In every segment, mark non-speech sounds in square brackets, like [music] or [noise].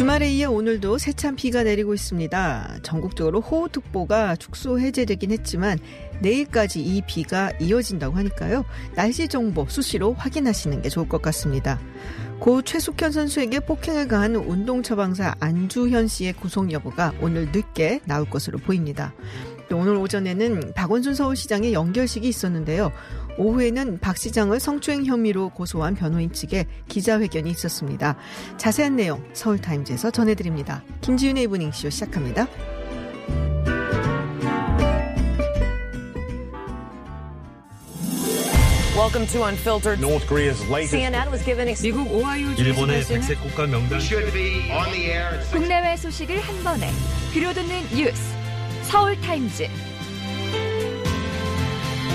주말에 이어 오늘도 세찬 비가 내리고 있습니다. 전국적으로 호우특보가 축소 해제되긴 했지만 내일까지 이 비가 이어진다고 하니까요. 날씨 정보 수시로 확인하시는 게 좋을 것 같습니다. 고 최숙현 선수에게 폭행을 가한 운동 처방사 안주현 씨의 구속 여부가 오늘 늦게 나올 것으로 보입니다. 또 오늘 오전에는 박원순 서울시장의 연결식이 있었는데요. 오후에는 박 시장을 성추행 혐의로 고소한 변호인 측에 기자회견이 있었습니다. 자세한 내용 서울타임즈에서 전해드립니다. 김지윤의 이브닝쇼 시작합니다. Welcome to Unfiltered. North Korea's latest CNN was given ex- 미국 오하이오 일본의 백색 국가 명단 should be on the air at 국내외 소식을 한 번에 들려듣는 뉴스 서울 타임즈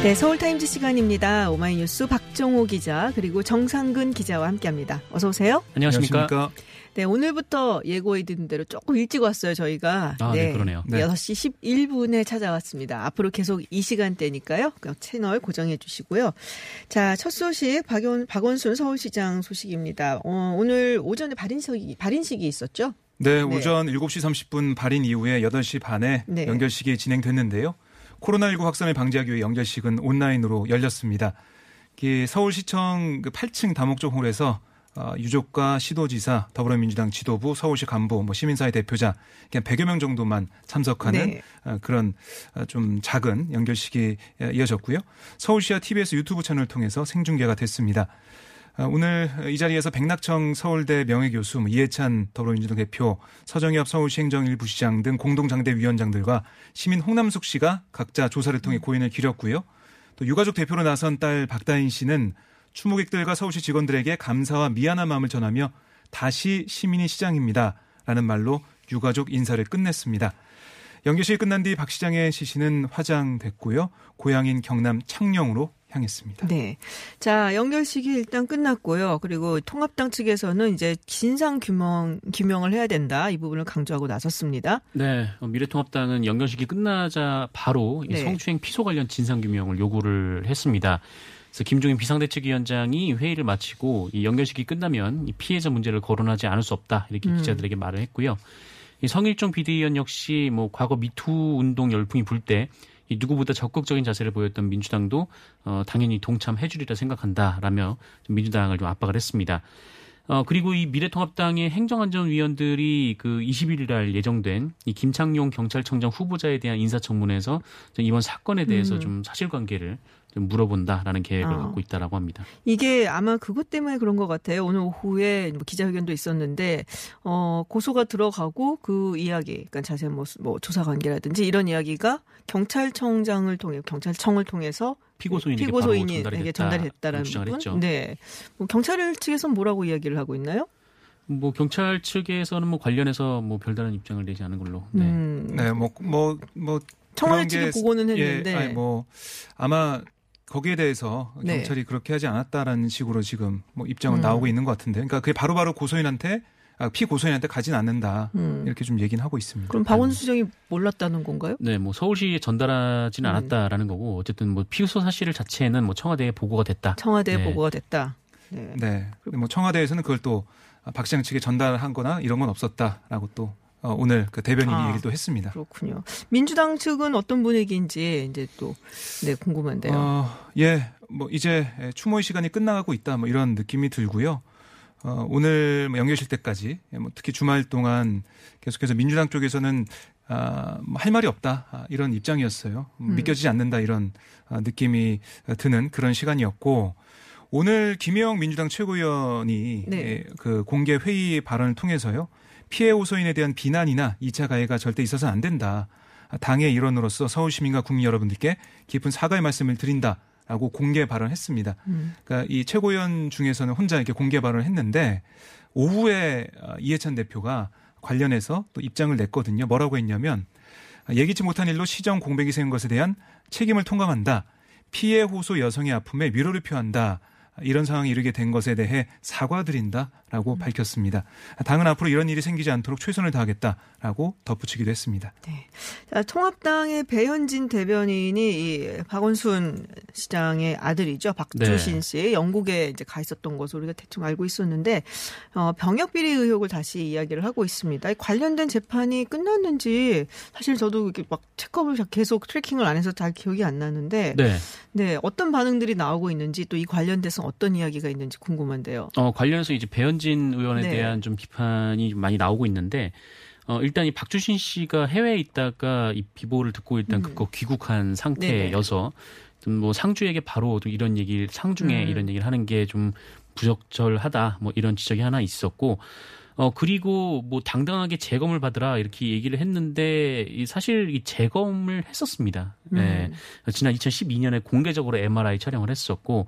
네, 서울타임즈 시간입니다. 오마이뉴스 박정호 기자 그리고 정상근 기자와 함께합니다. 어서 오세요. 안녕하십니까. 네, 오늘부터 예고해드린 대로 조금 일찍 왔어요, 저희가. 아, 네, 그러네요. 네. 6시 11분에 찾아왔습니다. 앞으로 계속 이 시간대니까요. 그 채널 고정해 주시고요. 자, 첫 소식, 박원, 박원순 서울시장 소식입니다. 어, 오늘 오전에 발인식이, 발인식이 있었죠? 네, 오전 7시 30분 발인 이후에 8시 반에 네. 연결식이 진행됐는데요. 코로나19 확산을 방지하기 위해 연결식은 온라인으로 열렸습니다. 이 서울시청 그 8층 다목적 홀에서 어, 유족과 시도지사, 더불어민주당 지도부, 서울시 간부, 뭐 시민사회 대표자 그냥 100여 명 정도만 참석하는 네. 어, 그런 어, 좀 작은 연결식이 어, 이어졌고요. 서울시와 TBS 유튜브 채널을 통해서 생중계가 됐습니다. 어, 오늘 이 자리에서 백낙청 서울대 명예교수, 뭐 이해찬 더불어민주당 대표, 서정엽 서울시 행정 일부 시장 등 공동장대위원장들과 시민 홍남숙 씨가 각자 조사를 통해 고인을 기렸고요. 또 유가족 대표로 나선 딸 박다인 씨는 추모객들과 서울시 직원들에게 감사와 미안한 마음을 전하며 다시 시민이 시장입니다. 라는 말로 유가족 인사를 끝냈습니다. 연결식이 끝난 뒤 박 시장의 시신은 화장됐고요. 고향인 경남 창녕으로 향했습니다. 네. 자, 연결식이 일단 끝났고요. 그리고 통합당 측에서는 이제 진상 규명, 규명을 해야 된다. 이 부분을 강조하고 나섰습니다. 네, 어, 미래통합당은 연결식이 끝나자 바로 이 네. 성추행 피소 관련 진상 규명을 요구를 했습니다. 그래서 김종인 비상대책위원장이 회의를 마치고 이 연결식이 끝나면 이 피해자 문제를 거론하지 않을 수 없다 이렇게 음. 기자들에게 말을 했고요. 이 성일종 비대위원 역시 뭐 과거 미투 운동 열풍이 불때 이 누구보다 적극적인 자세를 보였던 민주당도 어, 당연히 동참해주리라 생각한다라며 좀 민주당을 좀 압박을 했습니다. 어, 그리고 이 미래통합당의 행정안전위원들이 그 21일 날 예정된 이 김창룡 경찰청장 후보자에 대한 인사청문회에서 좀 이번 사건에 대해서 음. 좀 사실관계를 좀 물어본다라는 계획을 아. 갖고 있다라고 합니다. 이게 아마 그것 때문에 그런 것 같아요. 오늘 오후에 뭐 기자회견도 있었는데, 어, 고소가 들어가고 그 이야기, 그러니까 자세한 뭐, 뭐 조사 관계라든지 이런 이야기가 경찰청장을 통해, 경찰청을 통해서 피고소인에게 피고소인에게 주장을 부분. 했죠. 네. 뭐 경찰 측에서는 뭐라고 이야기를 하고 있나요? 뭐 경찰 측에서는 뭐 관련해서 뭐 별다른 입장을 내지 않은 걸로. 네. 음. 네, 뭐, 뭐, 뭐. 청와대 측이 게 보고는 했는데. 예, 아니 뭐, 아마 거기에 대해서 네. 경찰이 그렇게 하지 않았다라는 식으로 지금 뭐 입장은 음. 나오고 있는 것 같은데. 그러니까 그게 바로 바로 고소인한테, 아, 피 고소인한테 가진 않는다. 음. 이렇게 좀 얘기는 하고 있습니다. 그럼 박원순 시장이 몰랐다는 건가요? 네, 뭐 서울시에 전달하지는 음. 않았다라는 거고 어쨌든 뭐 피소 사실 자체는 뭐 청와대에 보고가 됐다. 청와대에 네. 보고가 됐다. 네. 네. 뭐 청와대에서는 그걸 또 박 시장 측에 전달한 거나 이런 건 없었다라고 또 어, 오늘 그 대변인이 아. 얘기를 또 했습니다. 그렇군요. 민주당 측은 어떤 분위기인지 이제 또, 네, 궁금한데요. 어, 예, 뭐 이제 추모의 시간이 끝나가고 있다, 뭐 이런 느낌이 들고요. 어, 오늘 뭐 연결식 때까지, 예, 뭐 특히 주말 동안 계속해서 민주당 쪽에서는 아, 뭐할 말이 없다 아, 이런 입장이었어요. 음. 믿겨지지 않는다 이런 아, 느낌이 드는 그런 시간이었고 오늘 김영 민주당 최고위원이 네. 예, 그 공개 회의 발언을 통해서요 피해 호소인에 대한 비난이나 2차 가해가 절대 있어서는 안 된다. 당의 일원으로서 서울 시민과 국민 여러분들께 깊은 사과의 말씀을 드린다 라고 공개 발언했습니다. 음. 그러니까 이 최고위원 중에서는 혼자 이렇게 공개 발언을 했는데 오후에 아, 이해찬 대표가 관련해서 또 입장을 냈거든요. 뭐라고 했냐면 예기치 못한 일로 시정 공백이 생긴 것에 대한 책임을 통감한다. 피해 호소 여성의 아픔에 위로를 표한다. 이런 상황이 이르게 된 것에 대해 사과드린다라고 밝혔습니다. 당은 앞으로 이런 일이 생기지 않도록 최선을 다하겠다라고 덧붙이기도 했습니다. 네. 자, 통합당의 배현진 대변인이 이 박원순 시장의 아들이죠. 박주신 네. 씨 영국에 이제 가 있었던 것으로 우리가 대충 알고 있었는데 어, 병역 비리 의혹을 다시 이야기를 하고 있습니다. 이 관련된 재판이 끝났는지 사실 저도 이렇게 막 체크업을 계속 트래킹을 안 해서 잘 기억이 안 나는데 네, 네. 어떤 반응들이 나오고 있는지 또 이 관련돼서 어떤 이야기가 있는지 궁금한데요. 어, 관련해서 이제 배현진 의원에 네. 대한 좀 비판이 좀 많이 나오고 있는데 어, 일단 이 박주신 씨가 해외에 있다가 이 비보를 듣고 일단 음. 그거 귀국한 상태여서 좀 뭐 상주에게 바로 좀 이런 얘기를 상중에 음. 이런 얘기를 하는 게 좀 부적절하다 뭐 이런 지적이 하나 있었고 어 그리고 뭐 당당하게 재검을 받으라 이렇게 얘기를 했는데 이 사실 이 재검을 했었습니다. 네. 지난 2012년에 공개적으로 MRI 촬영을 했었고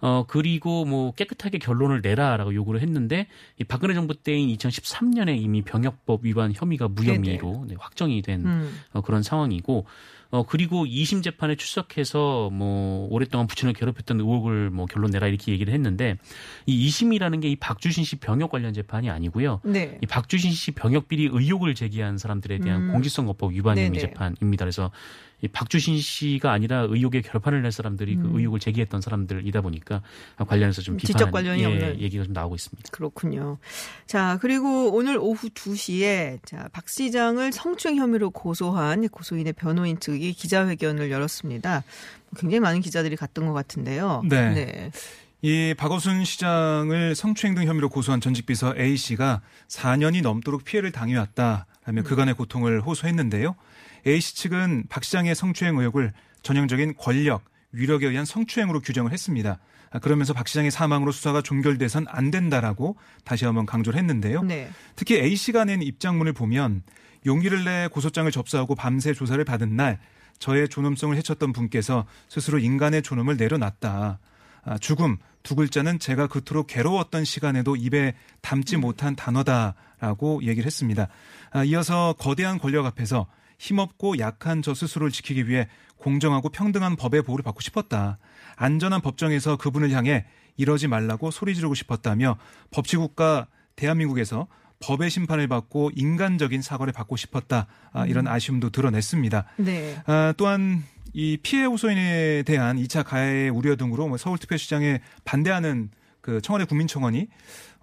어 그리고 뭐 깨끗하게 결론을 내라라고 요구를 했는데 이 박근혜 정부 때인 2013년에 이미 병역법 위반 혐의가 무혐의로 네, 확정이 된 음. 어, 그런 상황이고 어 그리고 2심 재판에 출석해서 뭐 오랫동안 부친을 괴롭혔던 의혹을 뭐 결론 내라 이렇게 얘기를 했는데 이 2심이라는 게 이 박주신 씨 병역 관련 재판이 아니고요. 네. 이 박주신 씨 병역 비리 의혹을 제기한 사람들에 대한 음. 공직선거법 위반 혐의 네네. 재판입니다. 그래서 이 박주신 씨가 아니라 의혹에 결판을 낼 사람들이 그 의혹을 제기했던 사람들이다 보니까 관련해서 좀 비판 음. 관련이 예, 없는. 얘기가 좀 나오고 있습니다. 그렇군요. 자, 그리고 오늘 오후 2시에 자, 박 시장을 성추행 혐의로 고소한 고소인의 변호인 측이 기자회견을 열었습니다. 굉장히 많은 기자들이 갔던 것 같은데요. 네. 이 박어순 시장을 성추행 등 혐의로 고소한 전직 비서 A 씨가 4년이 넘도록 피해를 당해왔다라며 그간의 고통을 호소했는데요. A 씨 측은 박 시장의 성추행 의혹을 전형적인 권력, 위력에 의한 성추행으로 규정을 했습니다. 아, 그러면서 박 시장의 사망으로 수사가 종결돼선 안 된다라고 다시 한번 강조를 했는데요. 네. 특히 A 씨가 낸 입장문을 보면 용기를 내 고소장을 접수하고 밤새 조사를 받은 날 저의 존엄성을 해쳤던 분께서 스스로 인간의 존엄을 내려놨다. 아, 죽음 두 글자는 제가 그토록 괴로웠던 시간에도 입에 담지 못한 단어다라고 얘기를 했습니다. 아, 이어서 거대한 권력 앞에서 힘없고 약한 저 스스로를 지키기 위해 공정하고 평등한 법의 보호를 받고 싶었다. 안전한 법정에서 그분을 향해 이러지 말라고 소리 지르고 싶었다며 법치국가 대한민국에서 법의 심판을 받고 인간적인 사과를 받고 싶었다. 아, 이런 아쉬움도 드러냈습니다. 네. 아, 또한 이 피해 호소인에 대한 2차 가해 우려 등으로 뭐 서울특별시장에 반대하는 그 청와대 국민청원이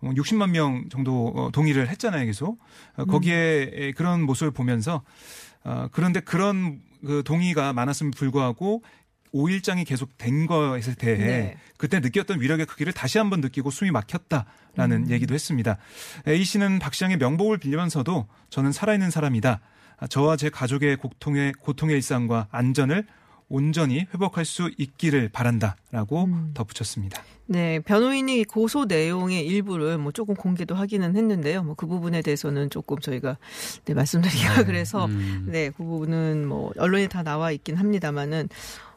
60만 명 정도 어, 동의를 했잖아요, 계속. 어, 거기에 그런 모습을 보면서 어, 그런데 그런 그 동의가 많았음에 불구하고 5일장이 계속 된 것에 대해 네. 그때 느꼈던 위력의 크기를 다시 한번 느끼고 숨이 막혔다라는 얘기도 했습니다. A 씨는 박 시장의 명복을 빌리면서도 저는 살아있는 사람이다. 아, 저와 제 가족의 고통의 고통의 일상과 안전을 온전히 회복할 수 있기를 바란다라고 덧붙였습니다. 네, 변호인이 고소 내용의 일부를 뭐 조금 공개도 하기는 했는데요. 뭐 그 부분에 대해서는 조금 저희가 네, 말씀드리기가 그래서 음. 네, 그 부분은 뭐 언론에 다 나와 있긴 합니다만은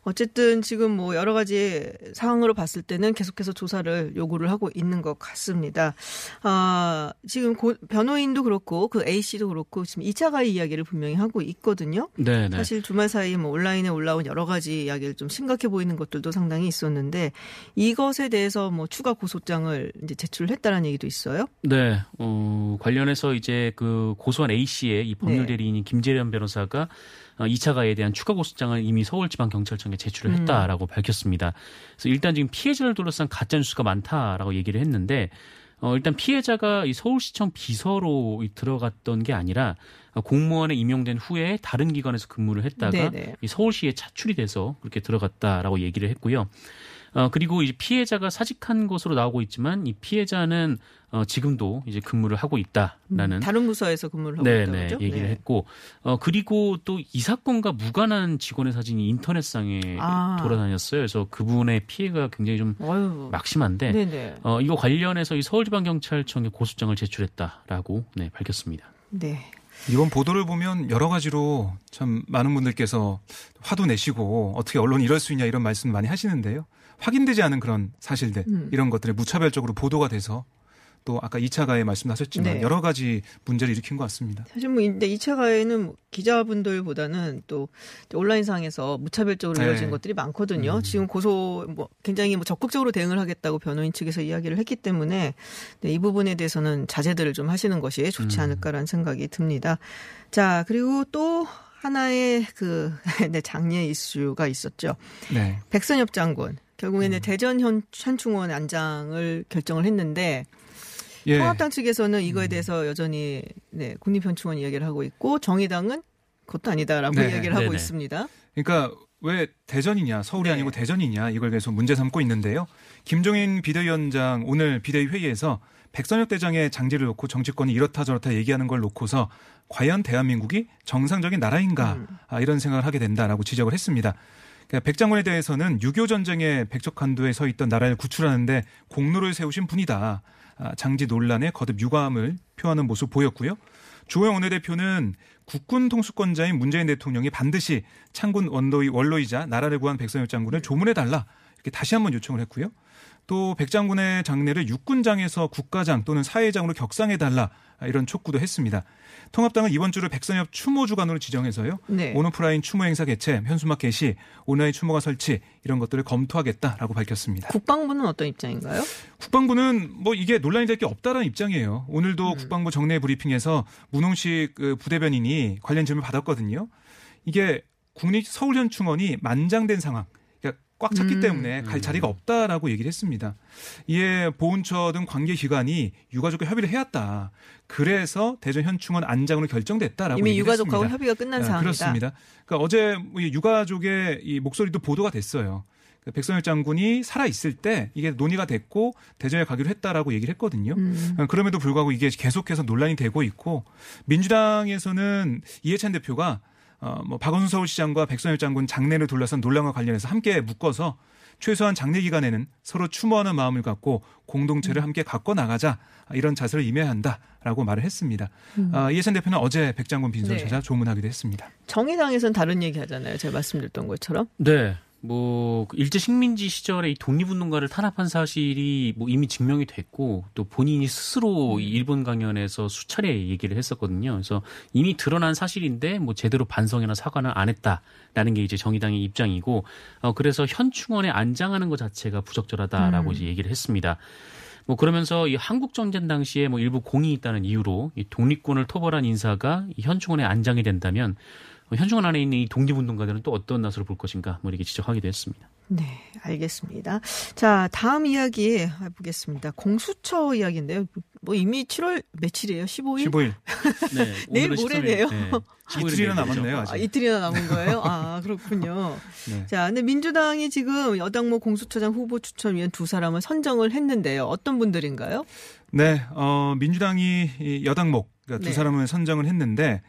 어쨌든 지금 뭐 여러 가지 상황으로 봤을 때는 계속해서 조사를 요구를 하고 있는 것 같습니다. 아, 지금 고, 변호인도 그렇고 그 A 씨도 그렇고 지금 2차 가해 이야기를 분명히 하고 있거든요. 네, 네. 사실 주말 사이에 뭐 온라인에 올라온 여러 가지 이야기를 좀 심각해 보이는 것들도 상당히 있었는데 이것에 대해서 뭐 추가 고소장을 이제 제출을 했다라는 얘기도 있어요. 네, 어, 관련해서 이제 그 고소한 A 씨의 이 법률 네. 대리인인 김재련 변호사가 어, 2차 가해에 대한 추가 고소장을 이미 서울지방경찰청에 제출을 음. 했다라고 밝혔습니다. 그래서 일단 지금 피해자를 둘러싼 가짜 뉴스가 많다라고 얘기를 했는데 어, 일단 피해자가 이 서울시청 비서로 이 들어갔던 게 아니라 어, 공무원에 임용된 후에 다른 기관에서 근무를 했다가 네네. 이 서울시에 차출이 돼서 그렇게 들어갔다라고 얘기를 했고요. 어, 그리고 이제 피해자가 사직한 것으로 나오고 있지만 이 피해자는 어, 지금도 이제 근무를 하고 있다라는 다른 부서에서 근무를 하고 있다고 네네 그러죠? 얘기를 네. 했고 어 그리고 또 이 사건과 무관한 직원의 사진이 인터넷상에 아. 돌아다녔어요. 그래서 그분의 피해가 굉장히 좀 어휴. 막심한데 네네. 어 이거 관련해서 이 서울지방경찰청에 고소장을 제출했다라고 네 밝혔습니다. 네. 이번 보도를 보면 여러 가지로 참 많은 분들께서 화도 내시고 어떻게 언론이 이럴 수 있냐 이런 말씀 많이 하시는데요. 확인되지 않은 그런 사실들 음. 이런 것들이 무차별적으로 보도가 돼서 또 아까 2차 가해 말씀하셨지만 네. 여러 가지 문제를 일으킨 것 같습니다. 사실 뭐 근데 2차 가해는 뭐 기자분들보다는 또 온라인상에서 무차별적으로 네. 이어진 것들이 많거든요. 지금 고소 뭐 굉장히 뭐 적극적으로 대응을 하겠다고 변호인 측에서 이야기를 했기 때문에 네, 이 부분에 대해서는 자제들을 좀 하시는 것이 좋지 않을까라는 생각이 듭니다. 자 그리고 또 하나의 그 [laughs] 네, 장례 이슈가 있었죠. 네. 백선엽 장군 결국에는 대전 현, 현충원 안장을 결정을 했는데 예. 통합당 측에서는 이거에 대해서 여전히 네, 국립현충원 이야기를 하고 있고 정의당은 그것도 아니다라고 네. 이야기를 하고 네네. 있습니다. 그러니까 왜 대전이냐 서울이 네. 아니고 대전이냐 이걸 계속 문제 삼고 있는데요. 김종인 비대위원장 오늘 비대위 회의에서 백선엽 대장의 장제를 놓고 정치권이 이렇다 저렇다 얘기하는 걸 놓고서 과연 대한민국이 정상적인 나라인가 음. 아, 이런 생각을 하게 된다라고 지적을 했습니다. 그러니까 백장군에 대해서는 6.25 전쟁의 백척한도에 서 있던 나라를 구출하는데 공로를 세우신 분이다. 아, 장지 논란에 거듭 유감을 표하는 모습 보였고요. 주호영 원내대표는 국군 통수권자인 문재인 대통령이 반드시 창군 원로이, 원로이자 나라를 구한 백선엽 장군을 조문해달라 이렇게 다시 한번 요청을 했고요. 또 백장군의 장례를 육군장에서 국가장 또는 사회장으로 격상해달라 이런 촉구도 했습니다. 통합당은 이번 주를 백선엽 추모 주간으로 지정해서요. 네. 온오프라인 추모 행사 개최, 현수막 게시, 온라인 추모가 설치 이런 것들을 검토하겠다라고 밝혔습니다. 국방부는 어떤 입장인가요? 국방부는 뭐 이게 논란이 될 게 없다라는 입장이에요. 오늘도 국방부 정례 브리핑에서 문홍식 그 부대변인이 관련 질문을 받았거든요. 이게 국립 서울현충원이 만장된 상황. 꽉 찼기 음. 때문에 갈 자리가 없다라고 얘기를 했습니다. 이에 보훈처 등 관계 기관이 유가족과 협의를 해왔다. 그래서 대전 현충원 안장으로 결정됐다라고 이미 유가족하고 했습니다. 협의가 끝난 아, 상황이다. 그렇습니다. 그러니까 어제 이 유가족의 이 목소리도 보도가 됐어요. 그 백선엽 장군이 살아 있을 때 이게 논의가 됐고 대전에 가기로 했다라고 얘기를 했거든요. 음. 어, 그럼에도 불구하고 이게 계속해서 논란이 되고 있고 민주당에서는 이해찬 대표가 어, 뭐 박원순 서울시장과 백선엽 장군 장례를 둘러싼 논란과 관련해서 함께 묶어서 최소한 장례 기간에는 서로 추모하는 마음을 갖고 공동체를 함께 갖고 나가자 이런 자세를 임해야 한다라고 말을 했습니다. 아, 이해찬 대표는 어제 백장군 빈소를 네. 찾아 조문하기도 했습니다. 정의당에서는 다른 얘기 하잖아요. 제가 말씀드렸던 것처럼. 네. 뭐그 일제 식민지 시절에 이 독립운동가를 탄압한 사실이 뭐 이미 증명이 됐고 또 본인이 스스로 이 일본 강연에서 수차례 얘기를 했었거든요. 그래서 이미 드러난 사실인데 뭐 제대로 반성이나 사과는 안 했다라는 게 이제 정의당의 입장이고 어 그래서 현충원에 안장하는 것 자체가 부적절하다라고 음. 이제 얘기를 했습니다. 뭐 그러면서 이 한국 전쟁 당시에 뭐 일부 공이 있다는 이유로 이 독립군을 토벌한 인사가 이 현충원에 안장이 된다면 어, 현충원 안에 있는 이 독립운동가들은 또 어떤 낯으로 볼 것인가 뭐 이렇게 지적하기도 했습니다. 네, 알겠습니다. 자, 다음 이야기 해보겠습니다. 공수처 이야기인데요. 뭐 이미 7월 며칠이에요? 15일? 15일 네, [laughs] 내일 모레네요. 13일, 네, [laughs] 이틀이나 15일이네요. 남았네요 아, 아직. 이틀이나 남은 거예요? 아, 그렇군요. [laughs] 네. 자, 근데 민주당이 지금 여당모 공수처장 후보 추천위원 두 사람을 선정을 했는데요. 어떤 분들인가요? 네, 어, 민주당이 이 여당목 그러니까 두 네. 사람을 선정을 했는데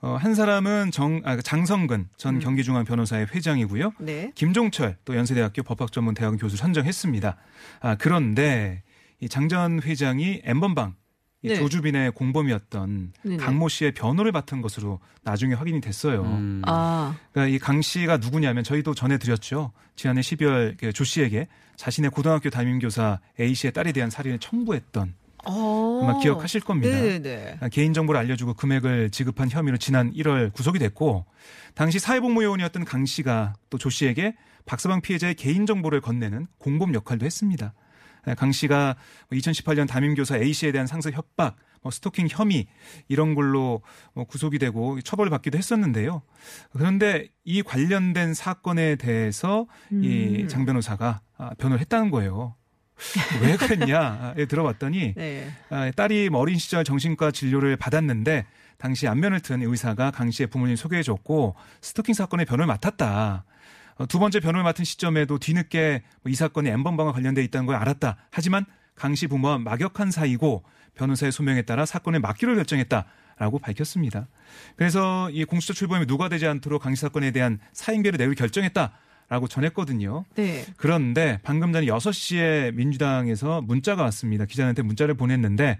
어, 한 사람은 정 아, 장성근 전 음. 경기중앙변호사의 회장이고요. 네. 김종철 또 연세대학교 법학전문대학 교수 선정했습니다. 아, 그런데 이 장 전 회장이 엠번방 이 네. 조주빈의 공범이었던 네네. 강모 씨의 변호를 맡은 것으로 나중에 확인이 됐어요. 음, 아, 그러니까 이 강 씨가 누구냐면 저희도 전해드렸죠. 지난해 12월 그조 씨에게 자신의 고등학교 담임교사 A 씨의 딸에 대한 살인을 청구했던 어. 아마 기억하실 겁니다. 네네네. 아, 개인 정보를 알려주고 금액을 지급한 혐의로 지난 1월 구속이 됐고 당시 사회복무요원이었던 강 씨가 또 조 씨에게 박서방 피해자의 개인 정보를 건네는 공범 역할도 했습니다. 아, 강 씨가 2018년 담임교사 A 씨에 대한 상습 협박, 뭐 스토킹 혐의 이런 걸로 뭐 구속이 되고 처벌을 받기도 했었는데요. 그런데 이 관련된 사건에 대해서 음. 이장 변호사가 아, 변호를 했다는 거예요. 왜 그랬냐? 에 들어봤더니 [laughs] 네. 아, 딸이 뭐 어린 시절 정신과 진료를 받았는데 당시 안면을 튼 의사가 강 씨의 부모님 소개해줬고 스토킹 사건의 변호를 맡았다. 어, 두 번째 변호를 맡은 시점에도 뒤늦게 뭐이 사건이 엠번방과 관련돼 있다는 걸 알았다. 하지만 강 씨 부모와 막역한 사이고 변호사의 소명에 따라 사건을 맡기로 결정했다 라고 밝혔습니다. 그래서 이 공수처 출범이 누가 되지 않도록 강씨 사건에 대한 사임계를 내기로 결정했다 라고 전했거든요. 네. 그런데 방금 전에 6시에 민주당에서 문자가 왔습니다. 기자한테 문자를 보냈는데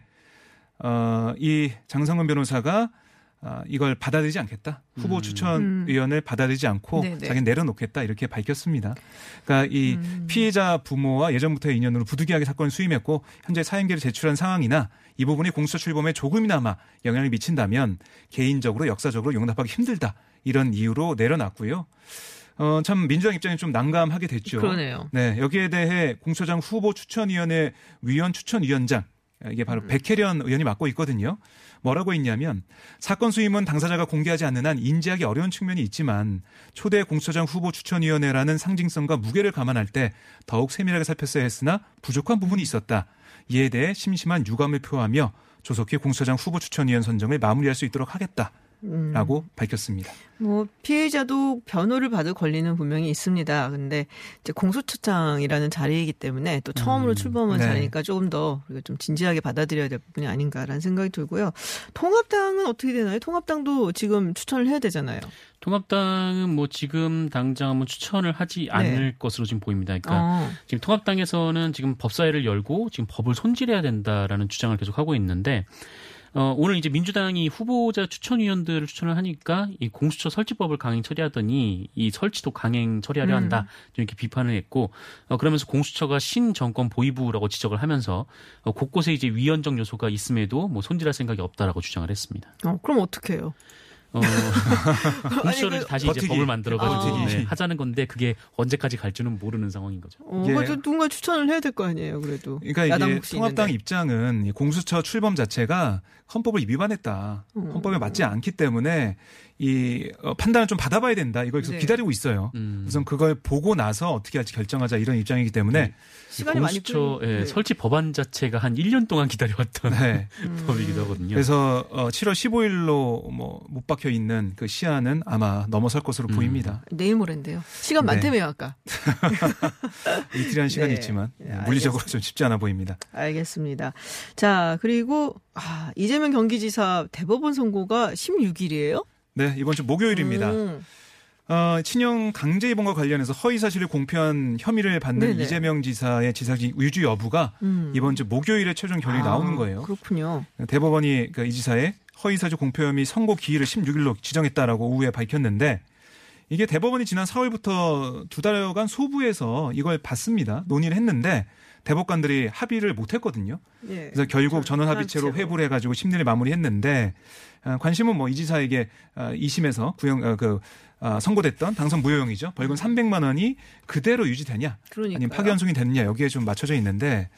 어, 이 장성근 변호사가 아, 이걸 받아들이지 않겠다. 후보 음. 추천 위원을 받아들이지 않고 네네. 자기는 내려놓겠다 이렇게 밝혔습니다. 그러니까 이 음. 피해자 부모와 예전부터의 인연으로 부득이하게 사건을 수임했고 현재 사임계를 제출한 상황이나 이 부분이 공수처 출범에 조금이나마 영향을 미친다면 개인적으로 역사적으로 용납하기 힘들다 이런 이유로 내려놨고요. 어, 참 민주당 입장이 좀 난감하게 됐죠. 그러네요. 네, 여기에 대해 공소장 후보 추천위원회 위원 추천위원장 이게 바로 음. 백혜련 의원이 맡고 있거든요. 뭐라고 했냐면 사건 수임은 당사자가 공개하지 않는 한 인지하기 어려운 측면이 있지만 초대 공소장 후보 추천위원회라는 상징성과 무게를 감안할 때 더욱 세밀하게 살폈어야 했으나 부족한 부분이 있었다. 이에 대해 심심한 유감을 표하며 조속히 공소장 후보 추천위원 선정을 마무리할 수 있도록 하겠다. 음. 라고 밝혔습니다. 뭐 피해자도 변호를 받을 권리는 분명히 있습니다. 근데 이제 공소처장이라는 자리이기 때문에 또 처음으로 음, 출범한 네. 자리니까 조금 더 우리가 좀 진지하게 받아들여야 될 부분이 아닌가라는 생각이 들고요. 통합당은 어떻게 되나요? 통합당도 지금 추천을 해야 되잖아요. 통합당은 뭐 지금 당장 한번 추천을 하지 않을 것으로 지금 보입니다. 그러니까 어. 지금 통합당에서는 지금 법사위를 열고 지금 법을 손질해야 된다라는 주장을 계속 하고 있는데 어, 오늘 이제 민주당이 후보자 추천위원들을 추천을 하니까 이 공수처 설치법을 강행 처리하더니 이 설치도 강행 처리하려 한다. 좀 이렇게 비판을 했고 어, 그러면서 공수처가 신정권 보위부라고 지적을 하면서 어, 곳곳에 이제 위헌적 요소가 있음에도 뭐 손질할 생각이 없다라고 주장을 했습니다. 어, 그럼 어떻게 해요? 어, [laughs] 공수처를 그- 다시 버티기. 이제 법을 만들어가지고 버티기. 네, 하자는 건데 그게 언제까지 갈지는 모르는 상황인 거죠. 어, 그래도 누군가 추천을 해야 될 거 아니에요, 그래도. 그러니까 이게 통합당 있는데. 입장은 이 공수처 출범 자체가 헌법을 위반했다. 음. 헌법에 맞지 않기 때문에 이 어, 판단을 좀 받아봐야 된다. 이걸 계속 네. 기다리고 있어요. 음. 우선 그걸 보고 나서 어떻게 할지 결정하자 이런 입장이기 때문에 시간이 많이 공수처 끌리- 예, 네. 설치 법안 자체가 한 1년 동안 기다려왔던 네. 음. [laughs] 법이기도 하거든요. 그래서 어, 7월 15일로 뭐못 박혀 있는 그 시한은 아마 넘어설 것으로 음. 보입니다. 내일 모레인데요. 시간 네. 많다며요, 아까. [laughs] 이틀이라는 시간이 네. 있지만 네, 물리적으로 좀 쉽지 않아 보입니다. 알겠습니다. 자, 그리고 아, 이재명 경기지사 대법원 선고가 16일이에요? 네, 이번 주 목요일입니다. 음. 어, 친형 강제 입원과 관련해서 허위 사실을 공표한 혐의를 받는 네네. 이재명 지사의 지사직 유주 여부가 음. 이번 주 목요일에 최종 결론이 아, 나오는 거예요. 그렇군요. 대법원이 그 이 지사의 허위 사실 공표 혐의 선고 기일을 16일로 지정했다라고 오후에 밝혔는데 이게 대법원이 지난 4월부터 두 달여간 소부에서 이걸 봤습니다. 논의를 했는데 대법관들이 합의를 못 했거든요. 예. 그래서 결국 전원 합의체로 합의체로. 회부를 해가지고 심리를 마무리했는데 아, 관심은 뭐 이 지사에게 아, 2심에서 구형 아, 그 아, 선고됐던 당선 무효형이죠. 벌금 300만 원이 그대로 유지되냐, 그러니까요. 아니면 파기환송이 되느냐 여기에 좀 맞춰져 있는데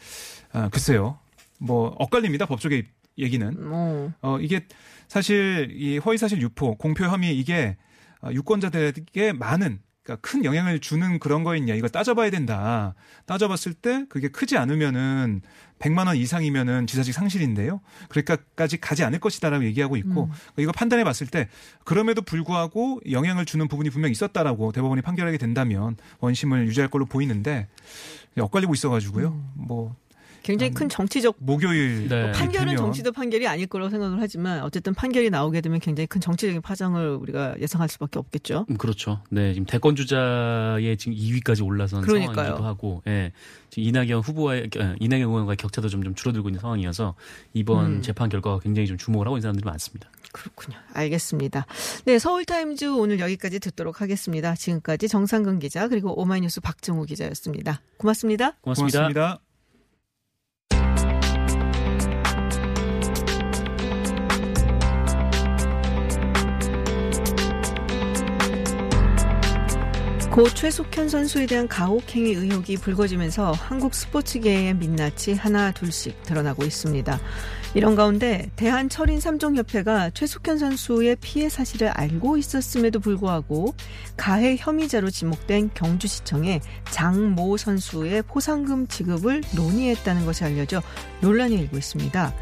아, 글쎄요. 뭐 엇갈립니다. 법조계 얘기는. 어. 어, 이게 사실 이 허위 사실 유포, 공표 혐의 이게 어, 유권자들에게 많은 그러니까 큰 영향을 주는 그런 거 있냐 이거 따져봐야 된다. 따져봤을 때 그게 크지 않으면은 100만 원 이상이면은 지사직 상실인데요. 그러니까까지 가지 않을 것이다라고 얘기하고 있고 음. 이거 판단해 봤을 때 그럼에도 불구하고 영향을 주는 부분이 분명 있었다라고 대법원이 판결하게 된다면 원심을 유지할 걸로 보이는데 엇갈리고 있어가지고요. 음. 뭐 굉장히 큰 정치적 목요일 네. 판결은 되면 정치적 판결이 아닐 거라고 생각을 하지만 어쨌든 판결이 나오게 되면 굉장히 큰 정치적인 파장을 우리가 예상할 수밖에 없겠죠. 음, 그렇죠. 네, 지금 대권 주자의 지금 2위까지 올라선 그러니까요. 상황이기도 하고, 예, 지금 이낙연 후보와의 어, 이낙연 의원과의 격차도 점점 줄어들고 있는 상황이어서 이번 음. 재판 결과가 굉장히 좀 주목을 하고 있는 사람들이 많습니다. 그렇군요. 알겠습니다. 네, 서울타임즈 오늘 여기까지 듣도록 하겠습니다. 지금까지 정상근 기자 그리고 오마이뉴스 박정우 기자였습니다. 고맙습니다. 고맙습니다. 고맙습니다. 고 최숙현 선수에 대한 가혹행위 의혹이 불거지면서 한국 스포츠계의 민낯이 하나 둘씩 드러나고 있습니다. 이런 가운데 대한철인 3종협회가 최숙현 선수의 피해 사실을 알고 있었음에도 불구하고 가해 혐의자로 지목된 경주시청에 장모 선수의 포상금 지급을 논의했다는 것이 알려져 논란이 일고 있습니다.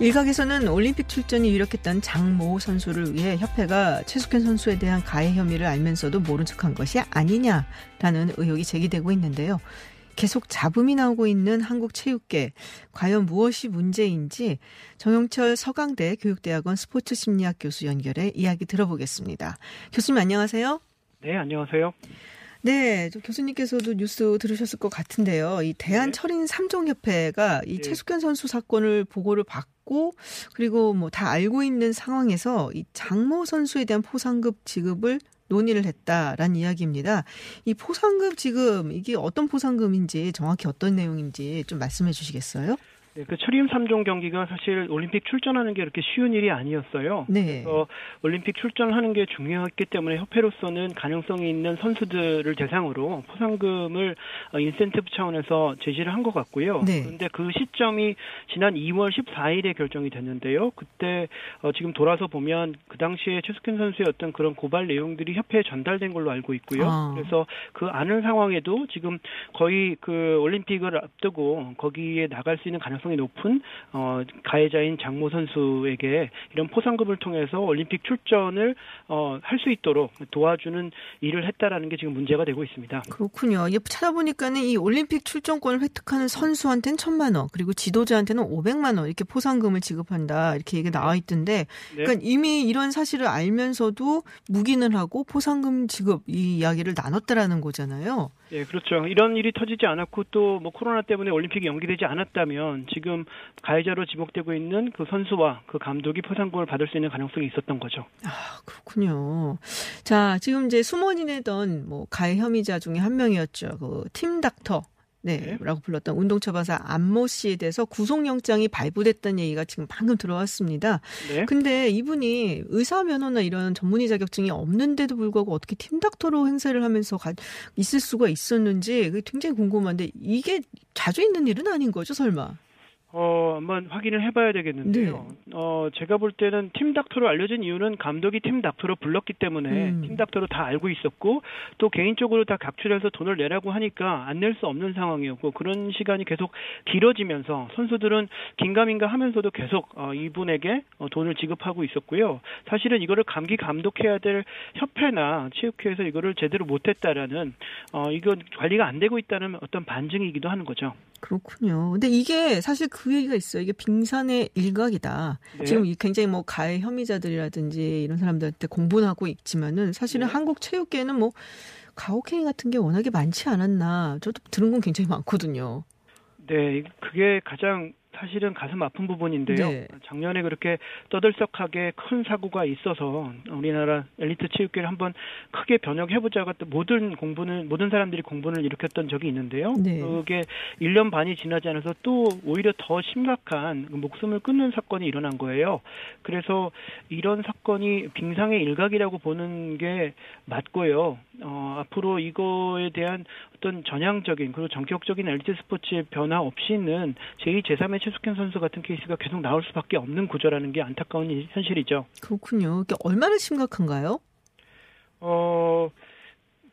일각에서는 올림픽 출전이 유력했던 장모 선수를 위해 협회가 최숙현 선수에 대한 가해 혐의를 알면서도 모른 척한 것이 아니냐라는 의혹이 제기되고 있는데요. 계속 잡음이 나오고 있는 한국 체육계 과연 무엇이 문제인지 정영철 서강대 교육대학원 스포츠 심리학 교수 연결해 이야기 들어보겠습니다. 교수님 안녕하세요. 네, 안녕하세요. 네, 저 교수님께서도 뉴스 들으셨을 것 같은데요. 이 대한철인 삼종협회가 이 네. 최숙현 선수 사건을 보고를 받고 그리고 뭐 다 알고 있는 상황에서 이 장모 선수에 대한 포상급 지급을 논의를 했다라는 이야기입니다. 이 포상금 지금 이게 어떤 포상금인지 정확히 어떤 내용인지 좀 말씀해 주시겠어요? 네, 그 철임 3종 경기가 사실 올림픽 출전하는 게 그렇게 쉬운 일이 아니었어요. 네. 그래서 올림픽 출전하는 게 중요했기 때문에 협회로서는 가능성이 있는 선수들을 대상으로 포상금을 어, 인센티브 차원에서 제시를 한 것 같고요. 네. 그런데 그 시점이 지난 2월 14일에 결정이 됐는데요. 그때 어, 지금 돌아서 보면 그 당시에 최숙현 선수의 어떤 그런 고발 내용들이 협회에 전달된 걸로 알고 있고요. 아. 그래서 그 아는 상황에도 지금 거의 그 올림픽을 앞두고 거기에 나갈 수 있는 가능성 이 높은 어 가해자인 장모 선수에게 이런 포상금을 통해서 올림픽 출전을 어 할 수 있도록 도와주는 일을 했다라는 게 지금 문제가 되고 있습니다. 그렇군요. 찾아보니까는 이 올림픽 출전권을 획득하는 선수한테는 천만 원, 그리고 지도자한테는 오백만 원 이렇게 포상금을 지급한다 이렇게 얘기 나와 있던데, 네. 그러니까 이미 이런 사실을 알면서도 묵인을 하고 포상금 지급 이 이야기를 나눴다라는 거잖아요. 예, 그렇죠. 이런 일이 터지지 않았고 또 뭐 코로나 때문에 올림픽이 연기되지 않았다면 지금 가해자로 지목되고 있는 그 선수와 그 감독이 포상금을 받을 수 있는 가능성이 있었던 거죠. 아, 그렇군요. 자, 지금 이제 숨어지 내던 뭐 가해 혐의자 중에 한 명이었죠. 그 팀 닥터. 네, 라고 불렀던 운동처바사 안모 씨에 대해서 구속영장이 발부됐다는 얘기가 지금 방금 들어왔습니다. 네. 근데 이분이 의사 면허나 이런 전문의 자격증이 없는데도 불구하고 어떻게 팀닥터로 행세를 하면서 가, 있을 수가 있었는지 굉장히 궁금한데 이게 자주 있는 일은 아닌 거죠, 설마? 어, 한번 확인을 해봐야 되겠는데요. 어, 제가 볼 때는 팀 닥터로 알려진 이유는 감독이 팀 닥터로 불렀기 때문에 음. 팀 닥터로 다 알고 있었고 또 개인적으로 다 각출해서 돈을 내라고 하니까 안 낼 수 없는 상황이었고 그런 시간이 계속 길어지면서 선수들은 긴가민가 하면서도 계속 어, 이분에게 어, 돈을 지급하고 있었고요. 사실은 이거를 감기 감독해야 될 협회나 체육회에서 이거를 제대로 못했다라는 어, 이건 관리가 안 되고 있다는 어떤 반증이기도 하는 거죠. 그렇군요. 근데 이게 사실 그 얘기가 있어요. 이게 빙산의 일각이다. 네. 지금 이 굉장히 뭐 가해 혐의자들이라든지 이런 사람들한테 공분하고 있지만은 사실은 네. 한국 체육계는 뭐 가혹행위 같은 게 워낙에 많지 않았나. 저도 들은 건 굉장히 많거든요. 네, 그게 가장 사실은 가슴 아픈 부분인데요. 네. 작년에 그렇게 떠들썩하게 큰 사고가 있어서 우리나라 엘리트 체육계를 한번 크게 변혁해보자가 또 모든 공분을 모든 사람들이 공분을 일으켰던 적이 있는데요. 네. 그게 1년 반이 지나지 않아서 또 오히려 더 심각한 그 목숨을 끊는 사건이 일어난 거예요. 그래서 이런 사건이 빙상의 일각이라고 보는 게 맞고요. 어, 앞으로 이거에 대한 어떤 전향적인 그리고 전격적인 엘리트 스포츠의 변화 없이는 제2, 제3의 최숙현 선수 같은 케이스가 계속 나올 수밖에 없는 구조라는 게 안타까운 이- 현실이죠. 그렇군요. 이게 얼마나 심각한가요? 어,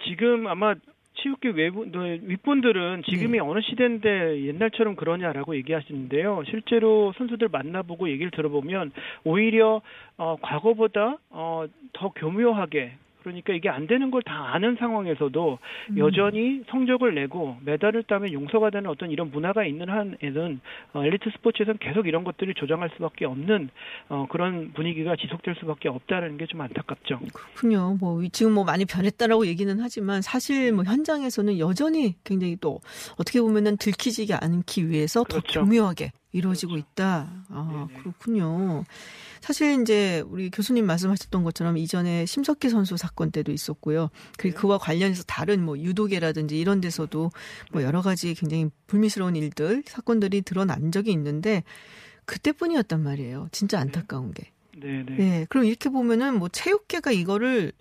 지금 아마 체육계 외부, 너- 윗분들은 지금이 네. 어느 시대인데 옛날처럼 그러냐라고 얘기하시는데요. 실제로 선수들 만나보고 얘기를 들어보면 오히려 어, 과거보다 어, 더 교묘하게 그러니까 이게 안 되는 걸 다 아는 상황에서도 음. 여전히 성적을 내고 메달을 따면 용서가 되는 어떤 이런 문화가 있는 한에는 어, 엘리트 스포츠에서는 계속 이런 것들을 조장할 수밖에 없는 어, 그런 분위기가 지속될 수밖에 없다는 게 좀 안타깝죠. 그렇군요. 뭐 지금 뭐 많이 변했다라고 얘기는 하지만 사실 뭐 현장에서는 여전히 굉장히 또 어떻게 보면은 들키지 않기 위해서 그렇죠. 더 교묘하게 이루어지고 그렇죠. 있다. 아, 네네. 그렇군요. 사실 이제 우리 교수님 말씀하셨던 것처럼 이전에 심석희 선수 사건 때도 있었고요. 그리고 네. 그와 관련해서 다른 뭐 유도계라든지 이런 데서도 뭐 여러 가지 굉장히 불미스러운 일들, 사건들이 드러난 적이 있는데 그때뿐이었단 말이에요. 진짜 안타까운 게. 네, 네. 네. 그럼 이렇게 보면은 뭐 체육계가 이거를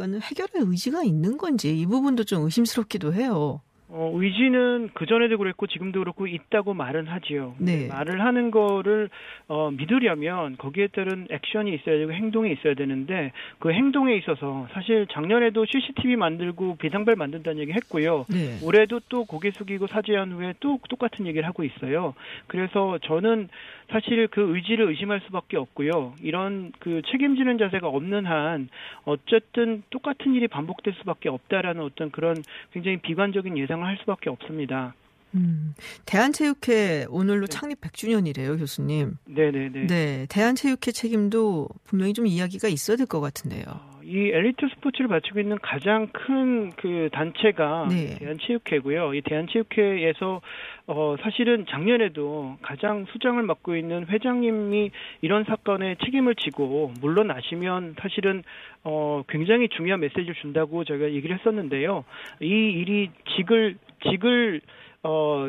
해결할 의지가 있는 건지 이 부분도 좀 의심스럽기도 해요. 어, 의지는 그전에도 그랬고 지금도 그렇고 있다고 말은 하지요. 네. 말을 하는 거를 어, 믿으려면 거기에 따른 액션이 있어야 되고 행동이 있어야 되는데 그 행동에 있어서 사실 작년에도 CCTV 만들고 비상벨 만든다는 얘기 했고요. 네. 올해도 또 고개 숙이고 사죄한 후에 또 똑같은 얘기를 하고 있어요. 그래서 저는 사실 그 의지를 의심할 수밖에 없고요. 이런 그 책임지는 자세가 없는 한 어쨌든 똑같은 일이 반복될 수밖에 없다라는 어떤 그런 굉장히 비관적인 예상 을 할 수밖에 없습니다. 음, 대한체육회 오늘로 창립 100주년이래요, 교수님. 네네네. 네, 대한체육회 책임도 분명히 좀 이야기가 있어야 될 것 같은데요. 어, 이 엘리트 스포츠를 바치고 있는 가장 큰 그 단체가 네. 대한체육회고요. 이 대한체육회에서 어 사실은 작년에도 가장 수장을 맡고 있는 회장님이 이런 사건에 책임을 지고 물러나시면 사실은 어 굉장히 중요한 메시지를 준다고 저희가 얘기를 했었는데요. 이 일이 직을 직을 어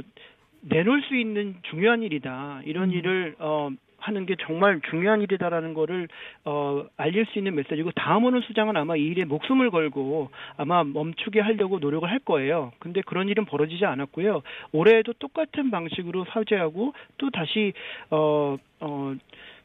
내놓을 수 있는 중요한 일이다. 이런 일을 어 하는 게 정말 중요한 일이다라는 거를 어 알릴 수 있는 메시지고 다음 오는 수장은 아마 이 일에 목숨을 걸고 아마 멈추게 하려고 노력을 할 거예요. 근데 그런 일은 벌어지지 않았고요. 올해에도 똑같은 방식으로 사죄하고 또 다시 어 어,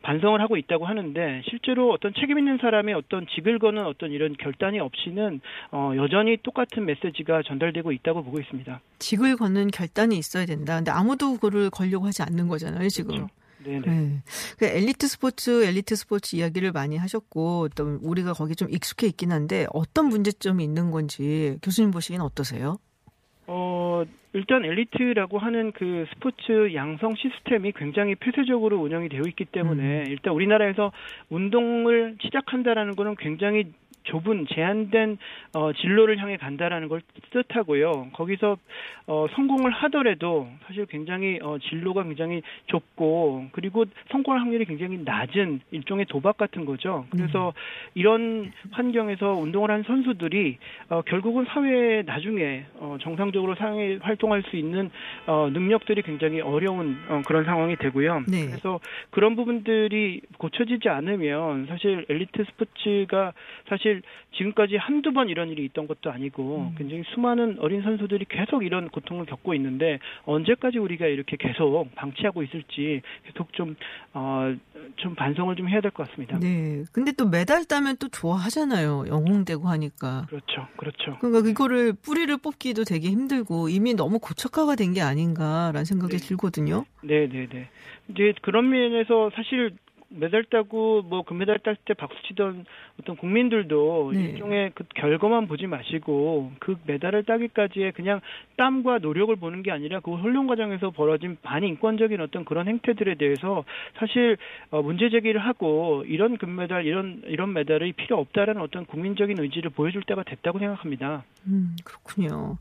반성을 하고 있다고 하는데 실제로 어떤 책임 있는 사람의 어떤 직을 거는 어떤 이런 결단이 없이는 어, 여전히 똑같은 메시지가 전달되고 있다고 보고 있습니다. 직을 걷는 결단이 있어야 된다. 근데 아무도 그거를 걸려고 하지 않는 거잖아요, 지금. 그렇죠. 네네. 네. 그 엘리트 스포츠, 엘리트 스포츠 이야기를 많이 하셨고, 또 우리가 거기 좀 익숙해 있긴 한데, 어떤 문제점이 있는 건지 교수님 보시기엔 어떠세요? 어, 일단 엘리트라고 하는 그 스포츠 양성 시스템이 굉장히 폐쇄적으로 운영이 되어 있기 때문에 일단 우리나라에서 운동을 시작한다라는 거는 굉장히 좁은 제한된 어, 진로를 향해 간다라는 걸 뜻하고요. 거기서 어, 성공을 하더라도 사실 굉장히 어, 진로가 굉장히 좁고 그리고 성공할 확률이 굉장히 낮은 일종의 도박 같은 거죠. 그래서 이런 환경에서 운동을 한 선수들이 어, 결국은 사회에 나중에 어, 정상적으로 사회 활동할 수 있는 어, 능력들이 굉장히 어려운 어, 그런 상황이 되고요. 네. 그래서 그런 부분들이 고쳐지지 않으면 사실 엘리트 스포츠가 사실 지금까지 한두 번 이런 일이 있던 것도 아니고 굉장히 수많은 어린 선수들이 계속 이런 고통을 겪고 있는데 언제까지 우리가 이렇게 계속 방치하고 있을지 계속 좀, 어, 좀 반성을 좀 해야 될 것 같습니다. 네. 근데 또 메달 따면 또 좋아하잖아요. 영웅되고 하니까. 그렇죠. 그렇죠. 그러니까 이거를 뿌리를 뽑기도 되게 힘들고 이미 너무 고착화가 된 게 아닌가라는 생각이 들거든요. 네, 네, 네. 이제 그런 면에서 사실 메달 따고 뭐 금메달 딸때 박수 치던 어떤 국민들도 네. 일종의 그 결과만 보지 마시고 그 메달을 따기까지의 그냥 땀과 노력을 보는 게 아니라 그 훈련 과정에서 벌어진 반인권적인 어떤 그런 행태들에 대해서 사실 어, 문제 제기를 하고 이런 금메달 이런 이런 메달이 필요 없다라는 어떤 국민적인 의지를 보여줄 때가 됐다고 생각합니다. 음, 그렇군요.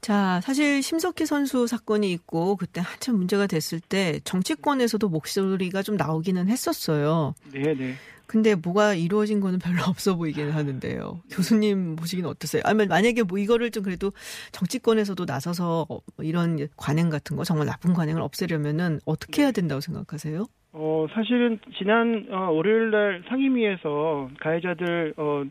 자, 사실 심석희 선수 사건이 있고 그때 한참 문제가 됐을 때 정치권에서도 목소리가 좀 나오기는 했었어요. 네, 네. 근데 뭐가 이루어진 거는 별로 [laughs] 없어 보이기는 하는데요. 교수님 보시기는 어떠세요? 아니면 만약에 뭐 이거를 좀 그래도 정치권에서도 나서서 어, 이런 관행 같은 거 정말 나쁜 관행을 없애려면은 어떻게 해야 된다고 생각하세요? 어, 사실은 지난 어, 월요일 날 상임위에서 가해자들 어,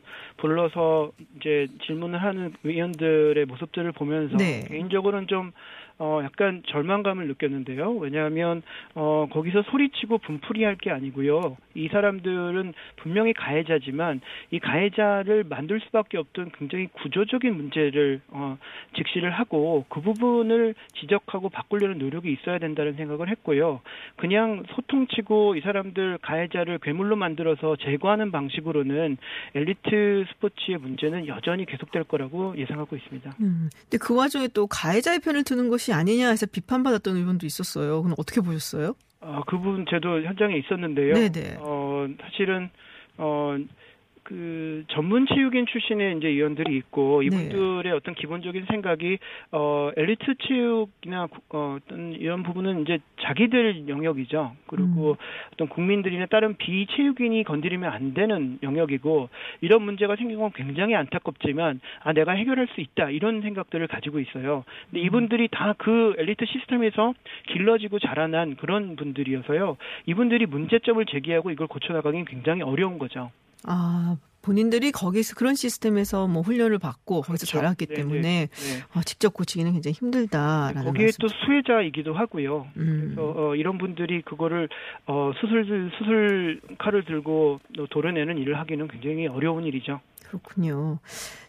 불러서 이제 질문을 하는 의원들의 모습들을 보면서 네. 개인적으로는 좀 어, 약간 절망감을 느꼈는데요. 왜냐하면 어, 거기서 소리치고 분풀이 할 게 아니고요. 이 사람들은 분명히 가해자지만 이 가해자를 만들 수밖에 없던 굉장히 구조적인 문제를 어, 직시를 하고 그 부분을 지적하고 바꾸려는 노력이 있어야 된다는 생각을 했고요. 그냥 소통치고 이 사람들 가해자를 괴물로 만들어서 제거하는 방식으로는 엘리트 스포츠의 문제는 여전히 계속될 거라고 예상하고 있습니다. 음. 근데 그 와중에 또 가해자의 편을 드는 것이 아니냐 해서 비판받았던 의원도 있었어요. 그럼 어떻게 보셨어요? 어, 그 부분 저도 현장에 있었는데요. 네네. 어, 사실은 어, 그 전문 체육인 출신의 이제 의원들이 있고 네. 이분들의 어떤 기본적인 생각이 어 엘리트 체육이나 구- 어, 어떤 이런 부분은 이제 자기들 영역이죠. 그리고 음. 어떤 국민들이나 다른 비체육인이 건드리면 안 되는 영역이고 이런 문제가 생긴 건 굉장히 안타깝지만 아 내가 해결할 수 있다 이런 생각들을 가지고 있어요. 근데 음. 이분들이 다 그 엘리트 시스템에서 길러지고 자라난 그런 분들이어서요. 이분들이 문제점을 제기하고 이걸 고쳐나가긴 굉장히 어려운 거죠. 아, 본인들이 거기서 그런 시스템에서 뭐 훈련을 받고 거기서 그렇죠. 자랐기 네, 때문에 네, 네. 어, 직접 고치기는 굉장히 힘들다라는 거기에 말씀. 또 수혜자이기도 하고요. 음. 그래서 어, 이런 분들이 그거를 어, 수술 수술 칼을 들고 도려내는 일을 하기는 굉장히 어려운 일이죠. 그렇군요.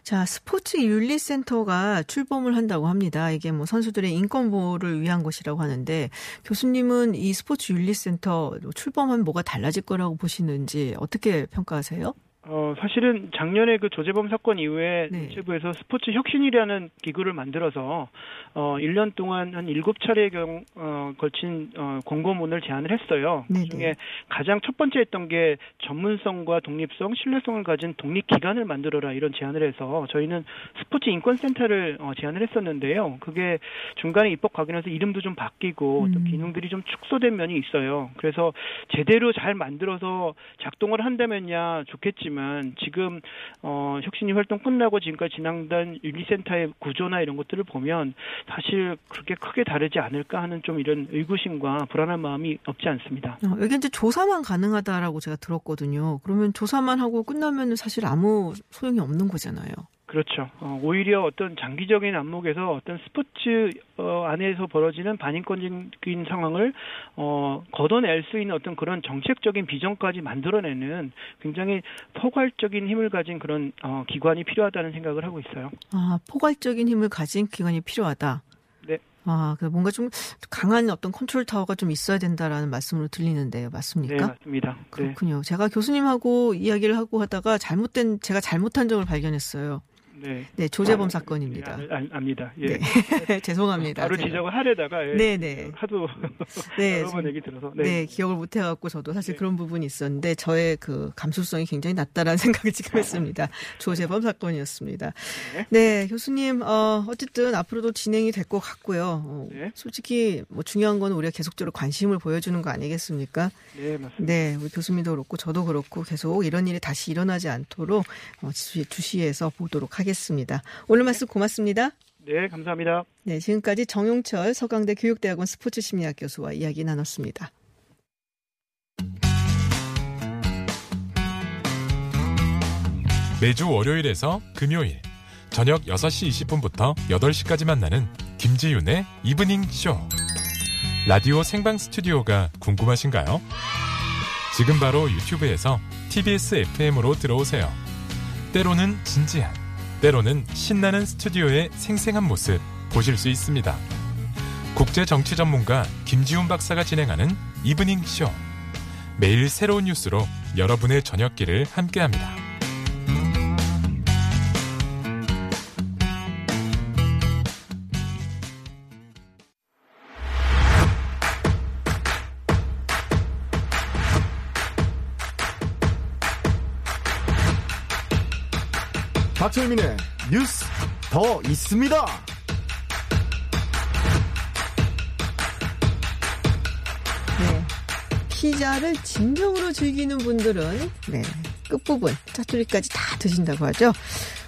자, 스포츠 윤리센터가 출범을 한다고 합니다. 이게 뭐 선수들의 인권 보호를 위한 것이라고 하는데 교수님은 이 스포츠 윤리센터 출범하면 뭐가 달라질 거라고 보시는지 어떻게 평가하세요? 어, 사실은 작년에 그 조재범 사건 이후에 네. 문체부에서 스포츠 혁신이라는 기구를 만들어서 어, 1년 동안 한 7차례에 경, 어, 걸친 어, 공고문을 제안을 했어요. 네네. 그중에 가장 첫 번째 했던 게 전문성과 독립성, 신뢰성을 가진 독립기관을 만들어라 이런 제안을 해서 저희는 스포츠 인권센터를 어, 제안을 했었는데요. 그게 중간에 입법 과정에서 이름도 좀 바뀌고 또 음. 기능들이 좀 축소된 면이 있어요. 그래서 제대로 잘 만들어서 작동을 한다면야 좋겠지만 지금 어, 혁신이 활동 끝나고 지금까지 진행된 윤리센터의 구조나 이런 것들을 보면 사실 그렇게 크게 다르지 않을까 하는 좀 이런 의구심과 불안한 마음이 없지 않습니다. 어, 여기 이제 조사만 가능하다라고 제가 들었거든요. 그러면 조사만 하고 끝나면 사실 아무 소용이 없는 거잖아요. 그렇죠. 어, 오히려 어떤 장기적인 안목에서 어떤 스포츠 어, 안에서 벌어지는 반인권적인 상황을 어, 걷어낼 수 있는 어떤 그런 정책적인 비전까지 만들어내는 굉장히 포괄적인 힘을 가진 그런 어, 기관이 필요하다는 생각을 하고 있어요. 아, 포괄적인 힘을 가진 기관이 필요하다. 네. 아, 그 뭔가 좀 강한 어떤 컨트롤 타워가 좀 있어야 된다라는 말씀으로 들리는데요. 네, 맞습니까? 맞습니다. 네. 그렇군요. 제가 교수님하고 이야기를 하고 하다가 잘못된 제가 잘못한 점을 발견했어요. 네. 네, 조재범 사건입니다. 예, 알- 압니다. 예. 네. [laughs] 죄송합니다. 바로 제가. 지적을 하려다가 예, 네네. 하도 네, [laughs] 여러 번 좀- 얘기 들어서 네. 기억을 못 해갖고 저도 사실 네. 그런 부분이 있었는데 저의 그 감수성이 굉장히 낮다라는 [laughs] 생각을 지금 했습니다. 조재범 사건이었습니다. 네. 네, 교수님, 어, 어쨌든 앞으로도 진행이 될 것 같고요. 어, 네. 솔직히 뭐 중요한 건 우리가 계속적으로 관심을 보여주는 거 아니겠습니까? 네, 맞습니다. 네, 우리 교수님도 그렇고 저도 그렇고 계속 이런 일이 다시 일어나지 않도록 어, 주시- 주시해서 보도록 하겠습니다. 오늘 말씀 고맙습니다. 네, 감사합니다. 네, 지금까지 정용철 서강대 교육대학원 스포츠심리학 교수와 이야기 나눴습니다. 매주 월요일에서 금요일 저녁 6시 20분부터 8시까지 만나는 김지윤의 이브닝 쇼. 라디오 생방 스튜디오가 궁금하신가요? 지금 바로 유튜브에서 TBS FM으로 들어오세요. 때로는 진지한, 때로는 신나는 스튜디오의 생생한 모습 보실 수 있습니다. 국제 정치 전문가 김지윤 박사가 진행하는 이브닝 쇼. 매일 새로운 뉴스로 여러분의 저녁길을 함께합니다. 박철민의 뉴스 더 있습니다. 네. 피자를 진정으로 즐기는 분들은 네. 끝부분 짜투리까지 다 드신다고 하죠.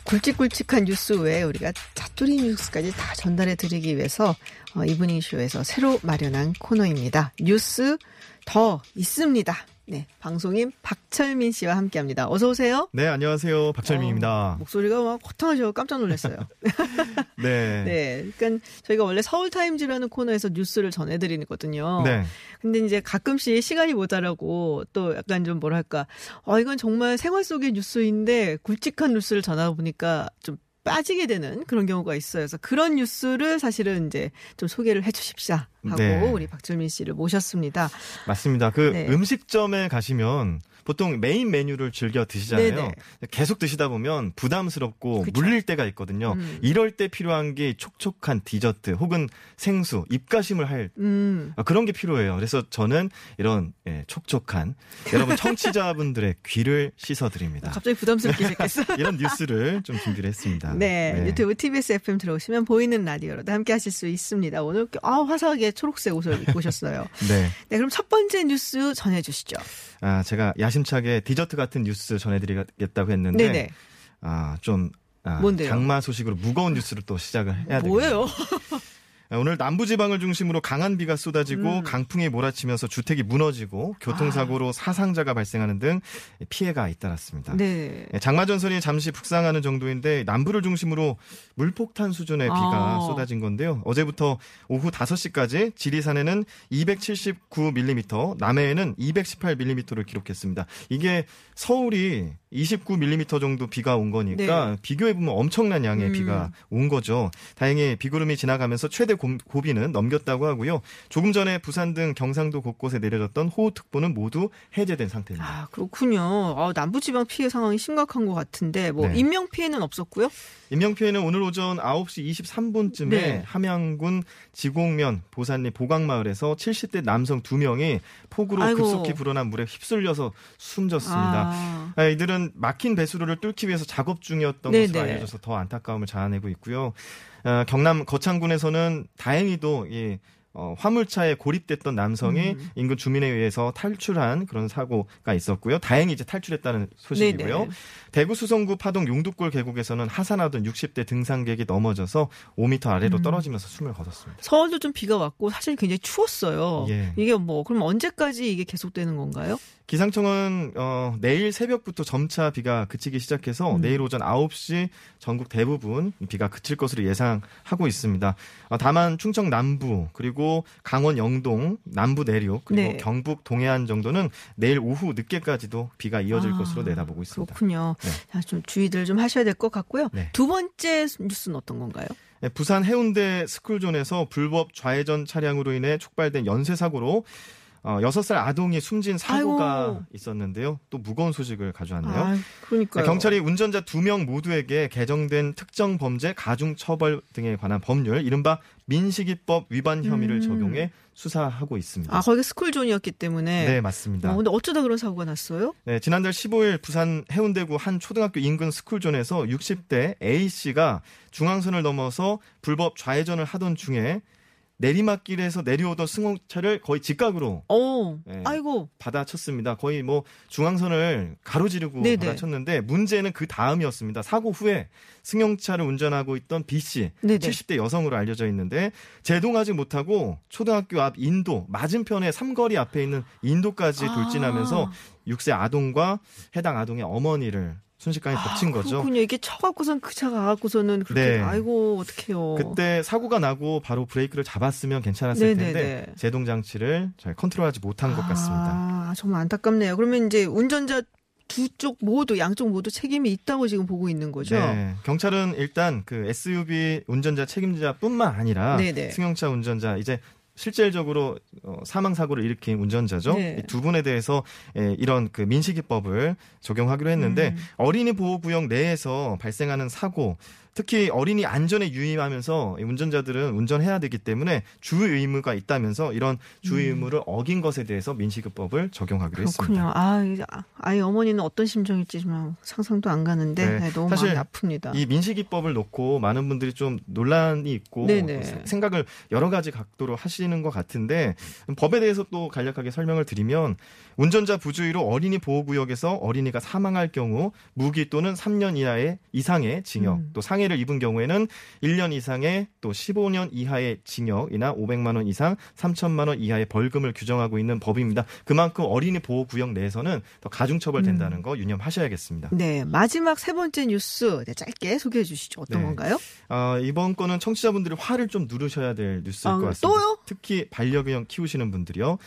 굵직굵직한 뉴스 외에 우리가 짜투리 뉴스까지 다 전달해 드리기 위해서 어, 이브닝 쇼에서 새로 마련한 코너입니다. 뉴스 더 있습니다. 네, 방송인 박철민 씨와 함께합니다. 어서 오세요. 네, 안녕하세요. 박철민입니다. 어, 목소리가 막 호탕하셔 깜짝 놀랐어요. [laughs] 네. 네, 그러니까 저희가 원래 서울 타임즈라는 코너에서 뉴스를 전해드리거든요. 네. 근데 이제 가끔씩 시간이 모자라고 또 약간 좀 뭐랄까, 어, 이건 정말 생활 속의 뉴스인데 굵직한 뉴스를 전하다 보니까 좀 빠지게 되는 그런 경우가 있어요. 그래서 그런 뉴스를 사실은 이제 좀 소개를 해 주십사 하고 네. 우리 박철민 씨를 모셨습니다. 맞습니다. 그 네. 음식점에 가시면 보통 메인 메뉴를 즐겨 드시잖아요. 네네. 계속 드시다 보면 부담스럽고 그쵸. 물릴 때가 있거든요. 음. 이럴 때 필요한 게 촉촉한 디저트 혹은 생수, 입가심을 할 음. 아, 그런 게 필요해요. 그래서 저는 이런 예, 촉촉한 여러분 [laughs] 청취자분들의 귀를 씻어드립니다. 갑자기 부담스럽게 시작했어. [laughs] 이런 뉴스를 좀 준비를 했습니다. 네, 유튜브 TBS FM 들어오시면 보이는 라디오로도 함께 하실 수 있습니다. 오늘 아, 화사하게 초록색 옷을 입고 오셨어요. [laughs] 네. 네, 그럼 첫 번째 뉴스 전해주시죠. 아, 제가 야심차게 디저트 같은 뉴스 전해드리겠다고 했는데, 네네. 아, 좀, 아, 뭔데요? 장마 소식으로 무거운 뉴스를 또 시작을 해야 돼요. 뭐예요? [laughs] 오늘 남부지방을 중심으로 강한 비가 쏟아지고 음. 강풍이 몰아치면서 주택이 무너지고 교통사고로 사상자가 발생하는 등 피해가 잇따랐습니다. 네. 예, 장마 전선이 잠시 북상하는 정도인데 남부를 중심으로 물폭탄 수준의 비가 아. 쏟아진 건데요. 어제부터 오후 5시까지 지리산에는 279mm, 남해에는 218mm를 기록했습니다. 이게 서울이 29mm 정도 비가 온 거니까 비교해 보면 엄청난 양의 네. 음. 비가 온 거죠. 다행히 비구름이 지나가면서 최대 고- 고비는 넘겼다고 하고요. 조금 전에 부산 등 경상도 곳곳에 내려졌던 호우특보는 모두 해제된 상태입니다. 아, 그렇군요. 아, 남부지방 피해 상황이 심각한 것 같은데 뭐 네. 인명 피해는 없었고요? 인명 피해는 오늘 오전 9시 23분쯤에 네. 함양군 지곡면 보산리 보강마을에서 70대 남성 2명이 폭우로 아이고. 급속히 불어난 물에 휩쓸려서 숨졌습니다. 아. 아, 이들은 막힌 배수로를 뚫기 위해서 작업 중이었던 네네. 것으로 알려져서 더 안타까움을 자아내고 있고요. 어, 경남 거창군에서는 다행히도 이 어, 화물차에 고립됐던 남성이 음. 인근 주민에 의해서 탈출한 그런 사고가 있었고요. 다행히 이제 탈출했다는 소식이고요. 네네. 대구 수성구 파동 용두골 계곡에서는 하산하던 60대 등산객이 넘어져서 5m 아래로 음. 떨어지면서 숨을 거뒀습니다. 서울도 좀 비가 왔고 사실 굉장히 추웠어요. 예. 이게 뭐 그럼 언제까지 이게 계속되는 건가요? 기상청은 어, 내일 새벽부터 점차 비가 그치기 시작해서 음. 내일 오전 9시 전국 대부분 비가 그칠 것으로 예상하고 있습니다. 어, 다만 충청 남부 그리고 강원 영동 남부 내륙 그리고 네. 경북 동해안 정도는 내일 오후 늦게까지도 비가 이어질 아, 것으로 내다보고 있습니다. 그렇군요. 네. 자, 좀 주의들 좀 하셔야 될 것 같고요. 네. 두 번째 뉴스는 어떤 건가요? 네, 부산 해운대 스쿨존에서 불법 좌회전 차량으로 인해 촉발된 연쇄 사고로 어, 6살 아동이 숨진 사고가 아이고. 있었는데요. 또 무거운 소식을 가져왔네요. 아, 그러니까요. 네, 경찰이 운전자 두 명 모두에게 개정된 특정 범죄 가중 처벌 등에 관한 법률 이른바 민식이법 위반 혐의를 음. 적용해 수사하고 있습니다. 아, 거기가 스쿨존이었기 때문에. 네, 맞습니다. 어, 근데 어쩌다 그런 사고가 났어요? 네, 지난달 15일 부산 해운대구 한 초등학교 인근 스쿨존에서 60대 A 씨가 중앙선을 넘어서 불법 좌회전을 하던 중에 내리막길에서 내려오던 승용차를 거의 직각으로 어, 네. 아이고. 받아쳤습니다. 거의 뭐 중앙선을 가로지르고 네네. 받아쳤는데 문제는 그 다음이었습니다. 사고 후에 승용차를 운전하고 있던 B 씨, 네네. 70대 여성으로 알려져 있는데 제동하지 못하고 초등학교 앞 인도 맞은편에 삼거리 앞에 있는 인도까지 아. 돌진하면서 6세 아동과 해당 아동의 어머니를 순식간에 덮친 거죠. 그렇군요. 이게 쳐갖고선 그 차가 가갖고서는 그렇게 네. 아이고 어떡해요. 그때 사고가 나고 바로 브레이크를 잡았으면 괜찮았을 네네네. 텐데 제동 장치를 잘 컨트롤하지 못한 것 같습니다. 아, 정말 안타깝네요. 그러면 이제 운전자 두 쪽 모두 양쪽 모두 책임이 있다고 지금 보고 있는 거죠. 네, 경찰은 일단 그 SUV 운전자 책임자뿐만 아니라 네네. 승용차 운전자 이제 실질적으로 어, 사망 사고를 일으킨 운전자죠. 네. 이두 분에 대해서 예, 이런 그 민식이법을 적용하기로 했는데 음. 어린이 보호 구역 내에서 발생하는 사고 특히 어린이 안전에 유의하면서 이 운전자들은 운전해야 되기 때문에 주의 의무가 있다면서 이런 주의 의무를 어긴 것에 대해서 민식이법을 적용하기로 했습니다. 음. 그렇군요. 아, 이 아이 어머니는 어떤 심정일지 좀 상상도 안 가는데 네, 네, 너무 사실 마음이 아픕니다. 이 민식이법을 놓고 많은 분들이 좀 논란이 있고 네네. 세- 생각을 여러 가지 각도로 하시는 것 같은데 법에 대해서 또 간략하게 설명을 드리면 운전자 부주의로 어린이 보호구역에서 어린이가 사망할 경우 무기 또는 3년 이하의 이상의 징역 음. 또 상해를 입은 경우에는 1년 이상의 또 15년 이하의 징역이나 500만 원 이상 3천만 원 이하의 벌금을 규정하고 있는 법입니다. 그만큼 어린이 보호구역 내에서는 더 가중처벌된다는 거 유념하셔야겠습니다. 네, 마지막 세 번째 뉴스 네, 짧게 소개해 주시죠. 어떤 네. 건가요? 아, 이번 거는 청취자분들이 화를 좀 누르셔야 될 뉴스일 아, 것 같습니다. 또요? 특히 반려견 키우시는 분들이요.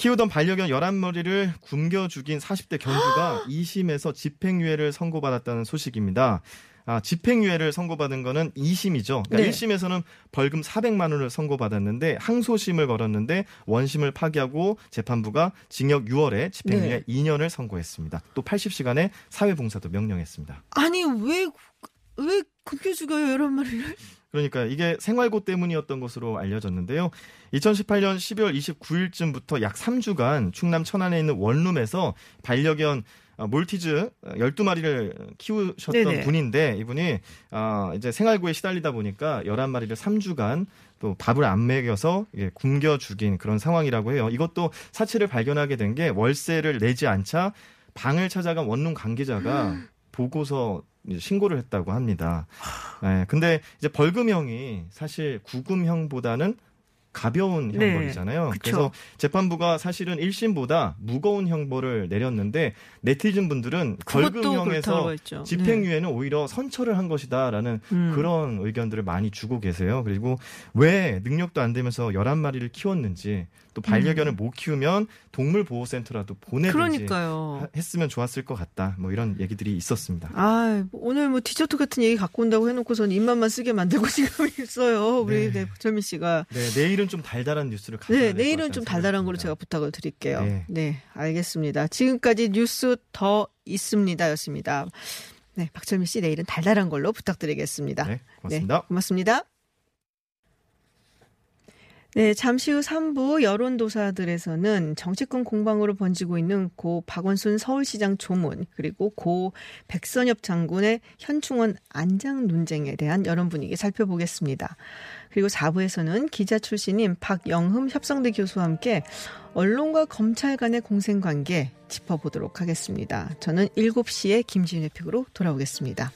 키우던 반려견 11마리를 굶겨 죽인 40대 견주가 2심에서 [gasps] 집행유예를 선고받았다는 소식입니다. 아, 집행유예를 선고받은 거는 2심이죠. 그러니까 네. 1심에서는 벌금 400만 원을 선고받았는데 항소심을 걸었는데 원심을 파기하고 재판부가 징역 6월에 집행유예 네. 2년을 선고했습니다. 또 80시간의 사회봉사도 명령했습니다. 아니 왜 왜 굶겨 이런 말을? 그러니까 이게 생활고 때문이었던 것으로 알려졌는데요. 2018년 12월 29일쯤부터 약 3주간 충남 천안에 있는 원룸에서 반려견 어, 몰티즈 12마리를 키우셨던 네네. 분인데 이분이 어, 이제 생활고에 시달리다 보니까 11마리를 3주간 또 밥을 안 먹여서 굶겨 죽인 그런 상황이라고 해요. 이것도 사체를 발견하게 된 게 월세를 내지 않자 방을 찾아간 원룸 관계자가 보고서 이제 신고를 했다고 합니다. 네, 근데 이제 벌금형이 사실 구금형보다는 가벼운 네, 형벌이잖아요. 그쵸. 그래서 재판부가 사실은 1심보다 무거운 형벌을 내렸는데 네티즌 분들은 벌금형에서. 집행유예는 오히려 선처를 한 것이다라는 음. 그런 의견들을 많이 주고 계세요. 그리고 왜 능력도 안 되면서 11마리를 키웠는지 또 반려견을 못 키우면 동물 보호 센터라도 보내든지 그러니까요. 하- 했으면 좋았을 것 같다. 뭐 이런 얘기들이 있었습니다. 아, 오늘 뭐 디저트 같은 얘기 갖고 온다고 해 놓고선 입맛만 쓰게 만들고 [laughs] 지금 있어요. 우리 네. 박철민 씨가. 네, 내일은 좀 달달한 뉴스를 가져야 네, 내일은 좀 달달한 걸로. 제가 부탁을 드릴게요. 네. 네. 알겠습니다. 지금까지 뉴스 더 있습니다. 였습니다. 네, 박철민 씨 내일은 달달한 걸로 부탁드리겠습니다. 네, 고맙습니다. 고맙습니다. 네, 잠시 후 3부 여론조사들에서는 정치권 공방으로 번지고 있는 고 박원순 서울시장 조문 그리고 고 백선엽 장군의 현충원 안장 논쟁에 대한 여론 분위기 살펴보겠습니다. 그리고 4부에서는 기자 출신인 박영흠 협성대 교수와 함께 언론과 검찰 간의 공생관계 짚어보도록 하겠습니다. 저는 7시에 김지윤의 픽으로 돌아오겠습니다.